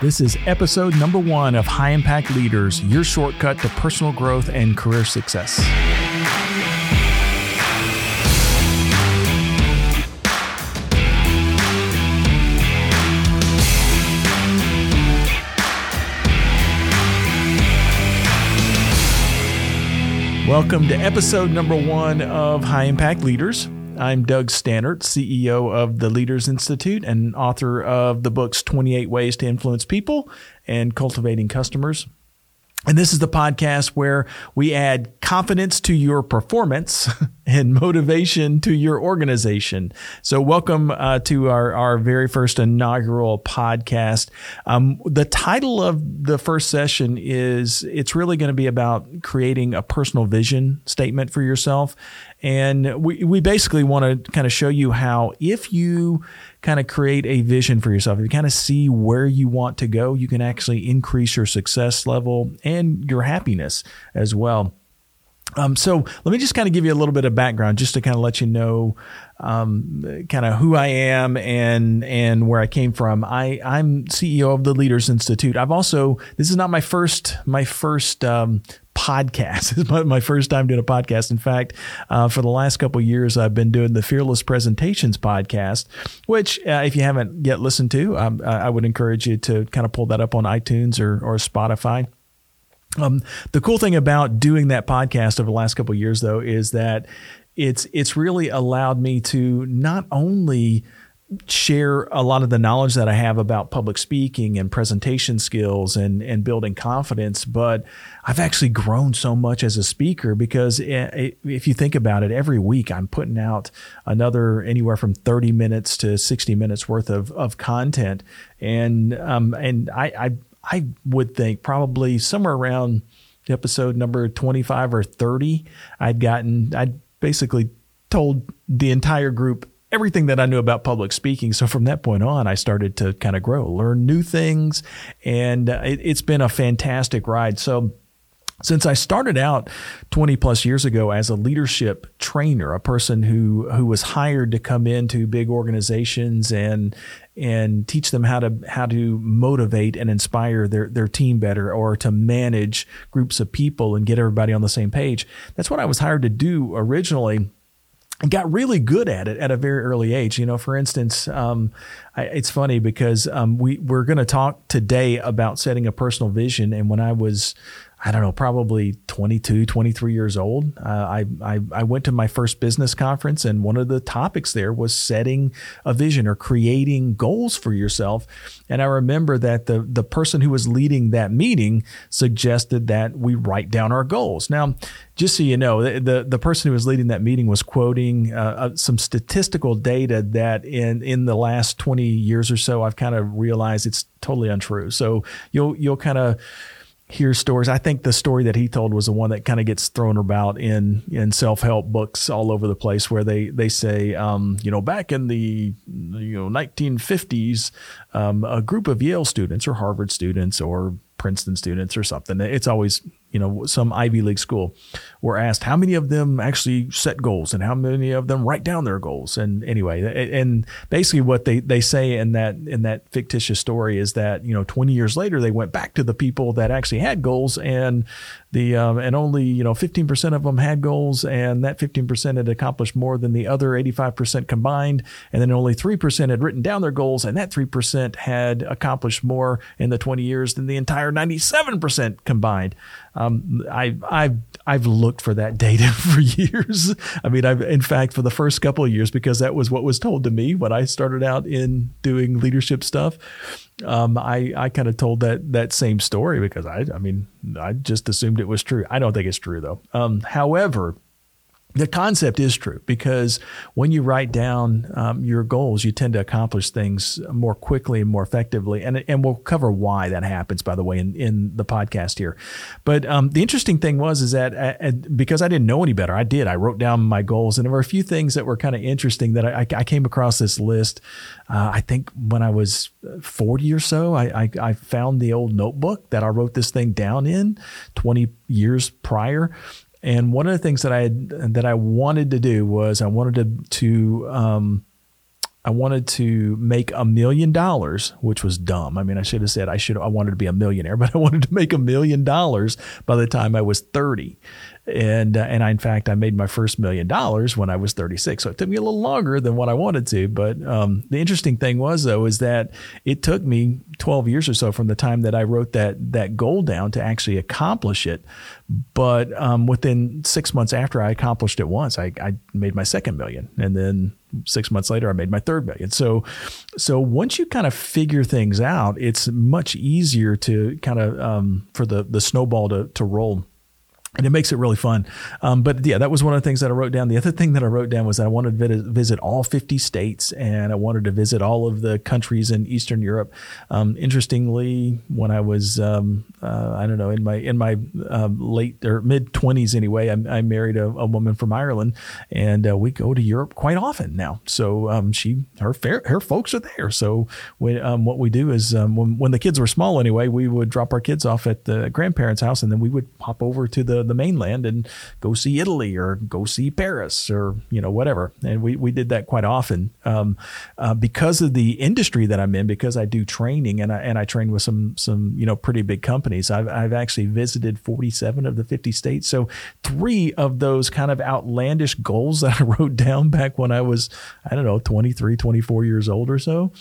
This is episode number one of High Impact Leaders, your shortcut to personal growth and career success. Welcome to episode number one of High Impact Leaders. I'm Doug Staneart, CEO of the Leaders Institute and author of the books 28 Ways to Influence People and Cultivating Customers. And this is the podcast where we add confidence to your performance and motivation to your organization. So, welcome uh, to our, our very first inaugural podcast. Um, the title of the first session is it's really going to be about creating a personal vision statement for yourself. And we, we basically want to kind of show you how if you kind of create a vision for yourself, if you kind of see where you want to go, you can actually increase your success level and your happiness as well. Um, so let me just kind of give you a little bit of background, just to kind of let you know, um, kind of who I am and and where I came from. I I'm CEO of the Leaders Institute. I've also this is not my first my first um, podcast. It's my, my, first time doing a podcast. In fact, uh, for the last couple years, I've been doing the Fearless Presentations podcast, which, uh, if you haven't yet listened to, um, I would encourage you to kind of pull that up on iTunes or, or Spotify. Um, the cool thing about doing that podcast over the last couple years, though, is that it's it's really allowed me to not only share a lot of the knowledge that I have about public speaking and presentation skills and, and building confidence. But I've actually grown so much as a speaker because if you think about it, every week I'm putting out another anywhere from 30 minutes to 60 minutes worth of, of content. And, um, and I, I, I would think probably somewhere around episode number 25 or 30, I'd gotten, I'd basically told the entire group everything that I knew about public speaking. So from that point on, I started to kind of grow, learn new things, and uh, it, it's been a fantastic ride. So since I started out 20 plus years ago as a leadership trainer, a person who who was hired to come into big organizations and and teach them how to how to motivate and inspire their their team better or to manage groups of people and get everybody on the same page. That's what I was hired to do originally and got really good at it at a very early age. You know, for instance, um, I, it's funny because um, we we're going to talk today about setting a personal vision. And when I was I don't know, probably 22, 23 years old. Uh, I, I, I, went to my first business conference, and one of the topics there was setting a vision or creating goals for yourself. And I remember that the, the person who was leading that meeting suggested that we write down our goals. Now, just so you know, the, the, the person who was leading that meeting was quoting uh, uh some statistical data that in, in the last 20 years or so, I've kind of realized it's totally untrue. So you'll, you'll kind of, hear stories. I think the story that he told was the one that kind of gets thrown about in in self help books all over the place, where they they say, um, you know, back in the you know 1950s, um, a group of Yale students or Harvard students or Princeton students or something. It's always you know, some Ivy League school, were asked how many of them actually set goals and how many of them write down their goals. And anyway, and basically what they, they say in that in that fictitious story is that you know 20 years later they went back to the people that actually had goals and the um, and only you know 15% of them had goals and that 15% had accomplished more than the other 85% combined and then only 3% had written down their goals and that 3% had accomplished more in the 20 years than the entire 97% combined. Um, I, I've I've looked for that data for years. I mean, I've in fact for the first couple of years because that was what was told to me when I started out in doing leadership stuff. Um, I I kind of told that that same story because I I mean I just assumed it was true. I don't think it's true though. Um, however, the concept is true because when you write down um, your goals, you tend to accomplish things more quickly and more effectively. And, and we'll cover why that happens, by the way, in, in the podcast here. But um, the interesting thing was, is that uh, uh, because I didn't know any better, I did. I wrote down my goals, and there were a few things that were kind of interesting that I, I, came across this list. Uh, I think when I was 40 or so, I, I, I found the old notebook that I wrote this thing down in 20 years prior and one of the things that I had, that I wanted to do was I wanted to to um, I wanted to make a million dollars, which was dumb. I mean, I should have said I should I wanted to be a millionaire, but I wanted to make a million dollars by the time I was 30 and uh, and I, in fact I made my first million dollars when I was 36. So it took me a little longer than what I wanted to. But um, the interesting thing was though is that it took me 12 years or so from the time that I wrote that that goal down to actually accomplish it. But um, within six months after I accomplished it once, I, I made my second million, and then six months later I made my third million. So so once you kind of figure things out, it's much easier to kind of um, for the the snowball to to roll and it makes it really fun. Um, but yeah, that was one of the things that I wrote down. The other thing that I wrote down was that I wanted to visit all 50 states and I wanted to visit all of the countries in Eastern Europe. Um, interestingly, when I was, um, uh, I don't know, in my, in my um, late or mid 20s anyway, I, I married a, a, woman from Ireland and uh, we go to Europe quite often now. So um, she, her, her folks are there. So we, um, what we do is when, when the kids were small anyway, we would drop our kids off at the grandparents' house and then we would hop over to the the, mainland and go see Italy or go see Paris or you know whatever. And we we did that quite often um, uh, because of the industry that I'm in. Because I do training and I and I train with some some you know pretty big companies. I've I've actually visited 47 of the 50 states. So three of those kind of outlandish goals that I wrote down back when I was I don't know 23, 24 years old or so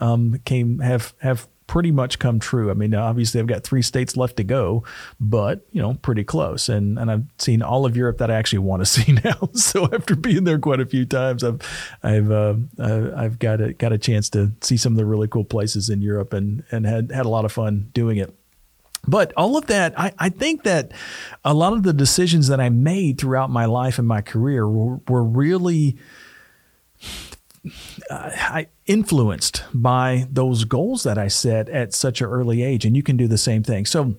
um, came have have pretty much come true. I mean, obviously I've got three states left to go, but you know, pretty close. And and I've seen all of Europe that I actually want to see now. so after being there quite a few times, I've I've uh, uh, I've got a got a chance to see some of the really cool places in Europe and and had had a lot of fun doing it. But all of that, I, I think that a lot of the decisions that I made throughout my life and my career were, were really uh, influenced by those goals that I set at such an early age, and you can do the same thing. So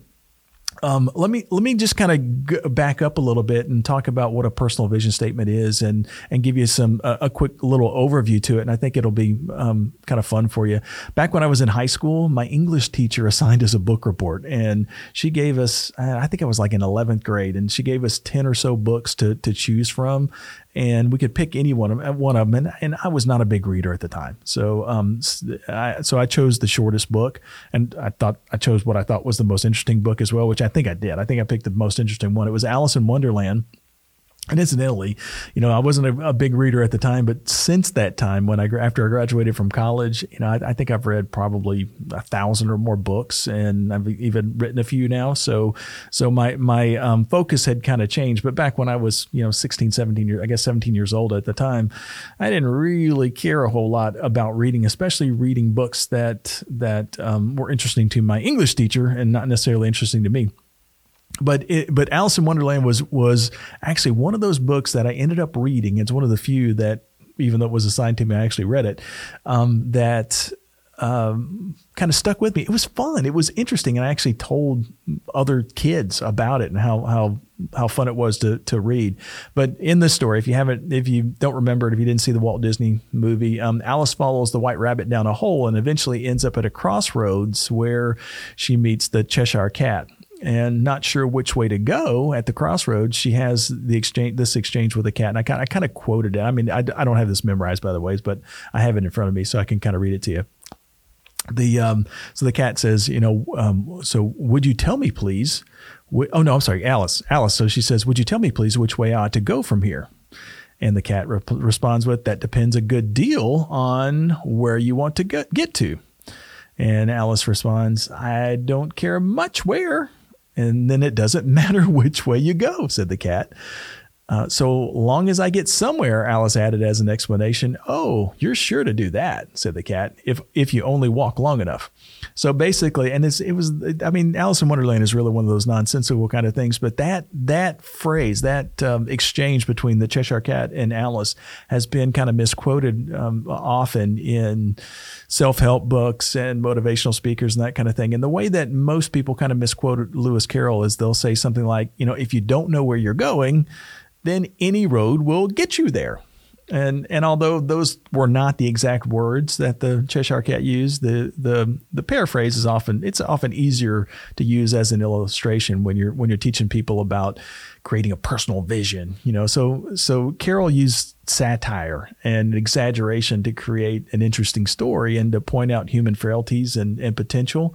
um, let me let me just kind of back up a little bit and talk about what a personal vision statement is, and and give you some a quick little overview to it. And I think it'll be um, kind of fun for you. Back when I was in high school, my English teacher assigned us a book report, and she gave us I think I was like in eleventh grade, and she gave us ten or so books to to choose from, and we could pick any one of one of them. And, and I was not a big reader at the time, so um, I, so I chose the shortest book, and I thought I chose what I thought was the most interesting book as well, which I think I did. I think I picked the most interesting one. It was Alice in Wonderland and incidentally, you know, I wasn't a, a, big reader at the time, but since that time, when I after I graduated from college, you know, I, I, think I've read probably a thousand or more books, and I've even written a few now. So, so my my um, focus had kind of changed. But back when I was, you know, 16, 17 years, I guess 17 years old at the time, I didn't really care a whole lot about reading, especially reading books that that um, were interesting to my English teacher and not necessarily interesting to me but it, but Alice in Wonderland was was actually one of those books that I ended up reading. It's one of the few that, even though it was assigned to me, I actually read it. Um, that um, kind of stuck with me. It was fun. It was interesting, and I actually told other kids about it and how how how fun it was to to read. But in this story, if you haven't, if you don't remember it, if you didn't see the Walt Disney movie, um, Alice follows the White Rabbit down a hole and eventually ends up at a crossroads where she meets the Cheshire Cat and not sure which way to go at the crossroads, she has the exchange, this exchange with the cat. And I kind, I kind of quoted it. I mean, I, I don't have this memorized by the ways, but I have it in front of me so I can kind of read it to you. The um, so the cat says, you know, um, so would you tell me, please? Wh- oh no, I'm sorry, Alice. Alice. So she says, would you tell me, please, which way I ought to go from here? And the cat re- responds with, that depends a good deal on where you want to get, get to. And Alice responds, I don't care much where and then it doesn't matter which way you go, said the cat. Uh, so long as I get somewhere, Alice added as an explanation. Oh, you're sure to do that, said the cat, if if you only walk long enough. So basically, and it was, I mean, Alice in Wonderland is really one of those nonsensical kind of things, but that that phrase, that um, exchange between the Cheshire Cat and Alice has been kind of misquoted um, often in self help books and motivational speakers and that kind of thing. And the way that most people kind of misquote Lewis Carroll is they'll say something like, you know, if you don't know where you're going, then any road will get you there. And and although those were not the exact words that the Cheshire Cat used, the the the paraphrase is often it's often easier to use as an illustration when you're when you're teaching people about creating a personal vision. You know, so so Carroll used satire and exaggeration to create an interesting story and to point out human frailties and, and potential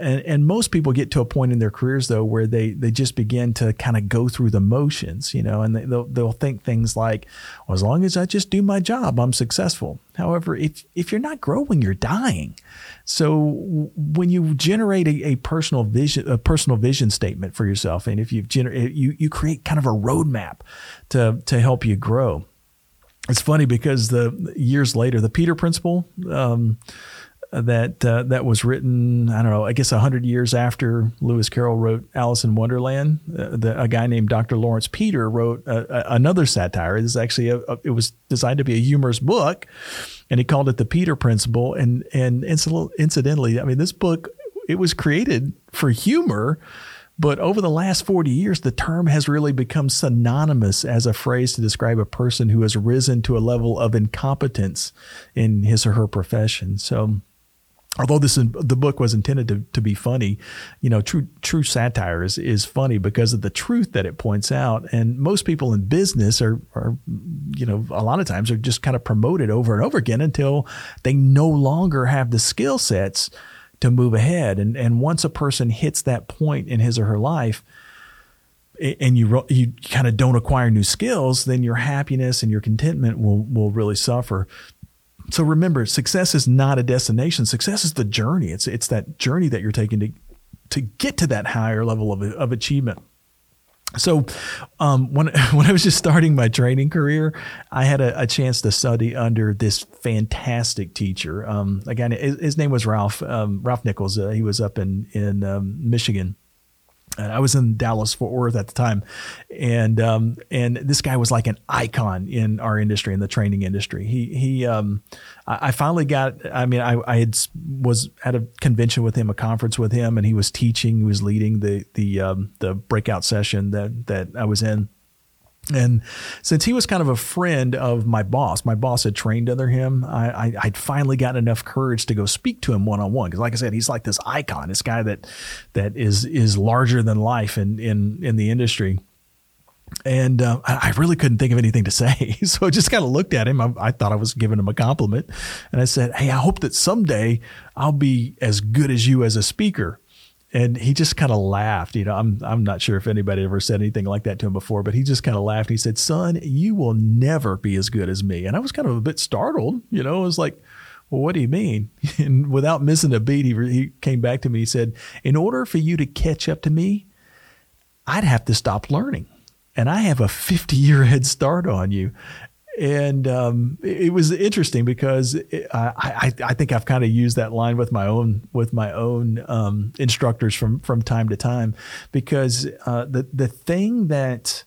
and, and most people get to a point in their careers though where they they just begin to kind of go through the motions you know and they, will they'll think things like well, as long as i just do my job i'm successful. However if if you're not growing you're dying. So when you generate a, a personal vision a personal vision statement for yourself and if you've generated you you create kind of a roadmap to to help you grow. It's funny because the years later the peter principle um, that uh, that was written. I don't know. I guess hundred years after Lewis Carroll wrote Alice in Wonderland, uh, the, a guy named Dr. Lawrence Peter wrote another satire. This is actually a, a, it was designed to be a humorous book, and he called it the Peter Principle. And and incidentally, I mean, this book it was created for humor. But over the last 40 years, the term has really become synonymous as a phrase to describe a person who has risen to a level of incompetence in his or her profession. So although this the book was intended to, to be funny, you know, true true satire is, is funny because of the truth that it points out. And most people in business are are you know a lot of times are just kind of promoted over and over again until they no longer have the skill sets to move ahead. And and once a person hits that point in his or her life. And you you kind of don't acquire new skills, then your happiness and your contentment will will really suffer. So remember, success is not a destination. Success is the journey. It's it's that journey that you're taking to to get to that higher level of, of achievement. So, um, when when I was just starting my training career, I had a, a chance to study under this fantastic teacher. Um, again, his, his, name was Ralph um, Ralph Nichols. Uh, he was up in in um, Michigan, and I was in Dallas Fort Worth at the time, and um, and this guy was like an icon in our industry, in the training industry. He he, um, I, finally got. I mean, I, I had was at a convention with him, a conference with him, and he was teaching. He was leading the the um, the breakout session that that I was in and since he was kind of a friend of my boss, my boss had trained under him. I, I would finally gotten enough courage to go speak to him one on one because, like I said, he's like this icon, this guy that that is is larger than life in in in the industry. And uh, I really couldn't think of anything to say, so I just kind of looked at him. I, I thought I was giving him a compliment, and I said, "Hey, I hope that someday I'll be as good as you as a speaker." And he just kind of laughed. You know, I'm I'm not sure if anybody ever said anything like that to him before, but he just kind of laughed. He said, "Son, you will never be as good as me." And I was kind of a bit startled. You know, I was like, "Well, what do you mean?" And without missing a beat, he he came back to me. He said, "In order for you to catch up to me, I'd have to stop learning." And I have a 50 year head start on you and um, it was interesting because it, I, I, I think I've kind of used that line with my own with my own um, instructors from from time to time because uh, the the thing that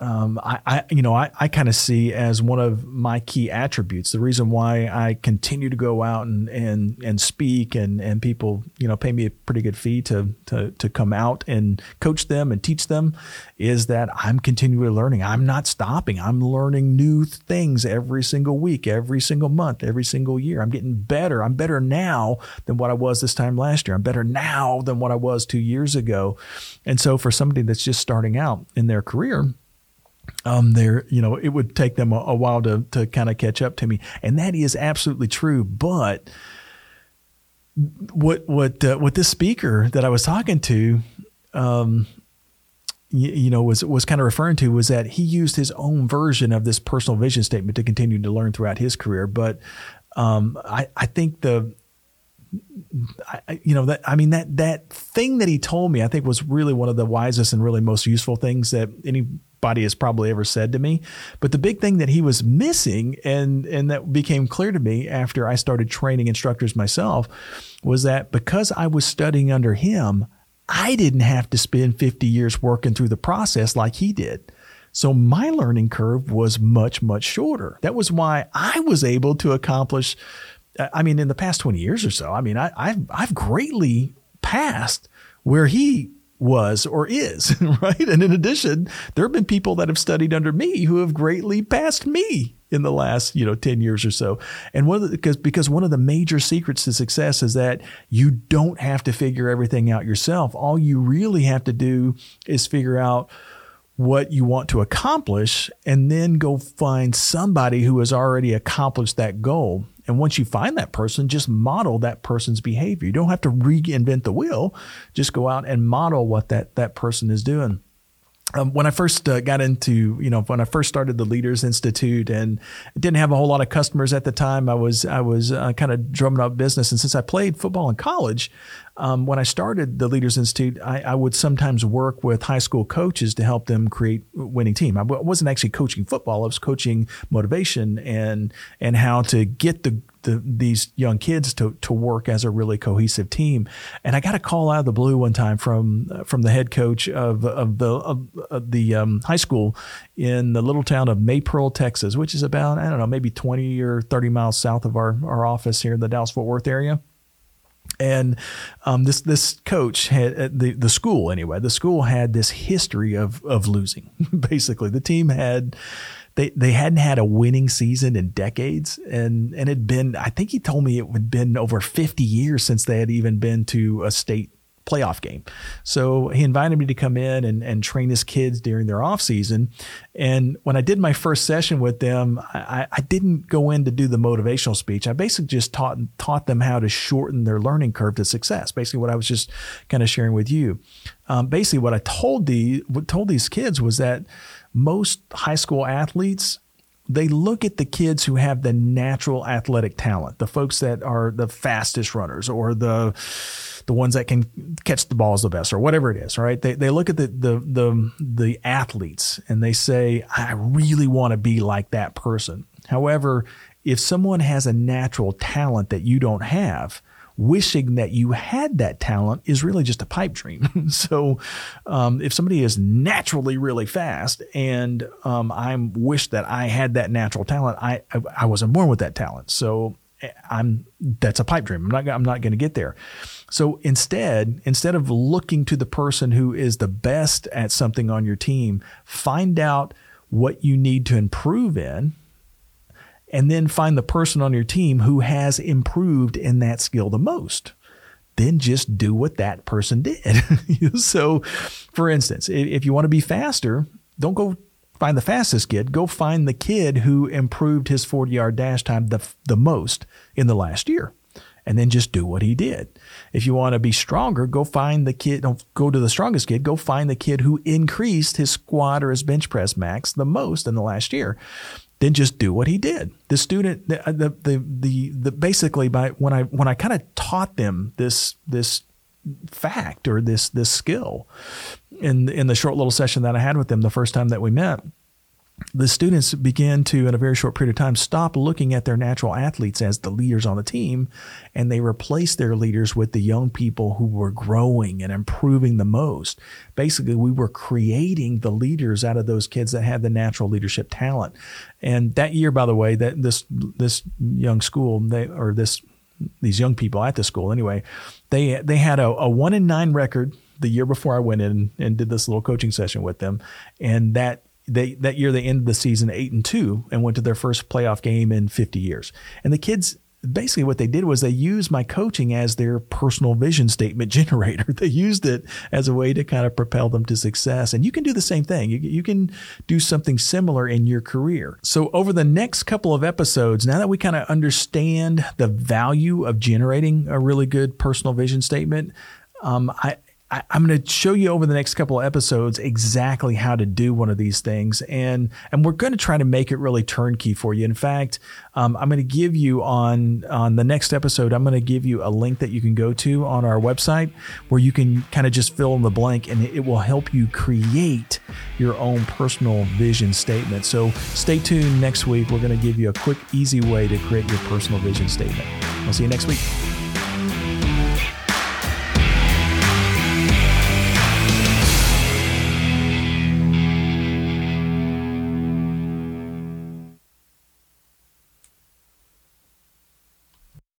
um, I, I, you know, I, I kind of see as one of my key attributes. The reason why I continue to go out and, and, and speak and, and people, you know, pay me a pretty good fee to, to, to come out and coach them and teach them is that I'm continually learning. I'm not stopping. I'm learning new things every single week, every single month, every single year. I'm getting better. I'm better now than what I was this time last year. I'm better now than what I was two years ago. And so for somebody that's just starting out in their career, um, there, you know, it would take them a, a while to to kind of catch up to me, and that is absolutely true. But what what uh, what this speaker that I was talking to, um, you, you, know, was was kind of referring to was that he used his own version of this personal vision statement to continue to learn throughout his career. But um, I I think the I, you know that I mean that that thing that he told me I think was really one of the wisest and really most useful things that any anybody has probably ever said to me. But the big thing that he was missing, and and that became clear to me after I started training instructors myself, was that because I was studying under him, I didn't have to spend 50 years working through the process like he did. So my learning curve was much, much shorter. That was why I was able to accomplish. I mean, in the past 20 years or so, I mean, I, I've, I've greatly passed where he was or is, right? And in addition, there have been people that have studied under me who have greatly passed me. in the last you know 10 years or so and one of the because because one of the major secrets to success is that you don't have to figure everything out yourself all you really have to do is figure out what you want to accomplish and then go find somebody who has already accomplished that goal and once you find that person, just model that person's behavior. You don't have to reinvent the wheel. Just go out and model what that, that person is doing. Um, when I first uh, got into, you know, when I first started the Leaders Institute and didn't have a whole lot of customers at the time, I was I was uh, kind of drumming up business. And since I played football in college, um, when I started the Leaders Institute, I, I, would sometimes work with high school coaches to help them create winning team. I wasn't actually coaching football; I was coaching motivation and and how to get the, the these young kids to to work as a really cohesive team. And I got a call out of the blue one time from from the head coach of of the of, of the um, high school in the little town of Maypearl, Texas, which is about I don't know maybe twenty or thirty miles south of our our office here in the Dallas Fort Worth area and um, this this coach had uh, the the school anyway. The school had this history of of losing. Basically, the team had they they hadn't had a winning season in decades, and and it had been. I think he told me it had been over fifty years since they had even been to a state playoff game. So he invited me to come in and, and train his kids during their off season. And when I did my first session with them, I, I didn't go in to do the motivational speech. I basically just taught taught them how to shorten their learning curve to success. Basically, what I was just kind of sharing with you. Um, basically, what I told the told these kids was that most high school athletes they look at the kids who have the natural athletic talent, the folks that are the fastest runners or the the ones that can catch the balls the best or whatever it is, right? They, they look at the, the, the, the athletes and they say, I really want to be like that person. However, if someone has a natural talent that you don't have, wishing that you had that talent is really just a pipe dream. so, um, if somebody is naturally really fast and um, I wish that I had that natural talent, I, I, I wasn't born with that talent. So I'm that's a pipe dream. I'm not I'm not going to get there. So instead, instead of looking to the person who is the best at something on your team, find out what you need to improve in and then find the person on your team who has improved in that skill the most. Then just do what that person did. so, for instance, if you want to be faster, don't go find the fastest kid. Go find the kid who improved his 40 yard dash time the, the most in the last year. And then just do what he did. If you want to be stronger, go find the kid, don't go to the strongest kid, go find the kid who increased his squat or his bench press max the most in the last year. Then just do what he did. The student, the, uh, the, the, the, the basically by when I, when I kind of taught them this, this fact or this this skill in in the short little session that I had with them the first time that we met the students began to in a very short period of time stop looking at their natural athletes as the leaders on the team and they replaced their leaders with the young people who were growing and improving the most. Basically we were creating the leaders out of those kids that had the natural leadership talent. And that year by the way that this this young school they or this these young people at the school anyway, they they had a, a one in nine record the year before I went in and did this little coaching session with them, and that they that year they ended the season eight and two and went to their first playoff game in 50 years. And the kids basically what they did was they used my coaching as their personal vision statement generator. They used it as a way to kind of propel them to success. And you can do the same thing. You, you can do something similar in your career. So over the next couple of episodes, now that we kind of understand the value of generating a really good personal vision statement, um, I, I, am going to show you over the next couple of episodes exactly how to do one of these things, and and we're going to try to make it really turnkey for you. In fact, um, I'm going to give you on on the next episode. I'm going to give you a link that you can go to on our website where you can kind of just fill in the blank, and it will help you create your own personal vision statement. So stay tuned next week. We're going to give you a quick, easy way to create your personal vision statement. I'll see you next week.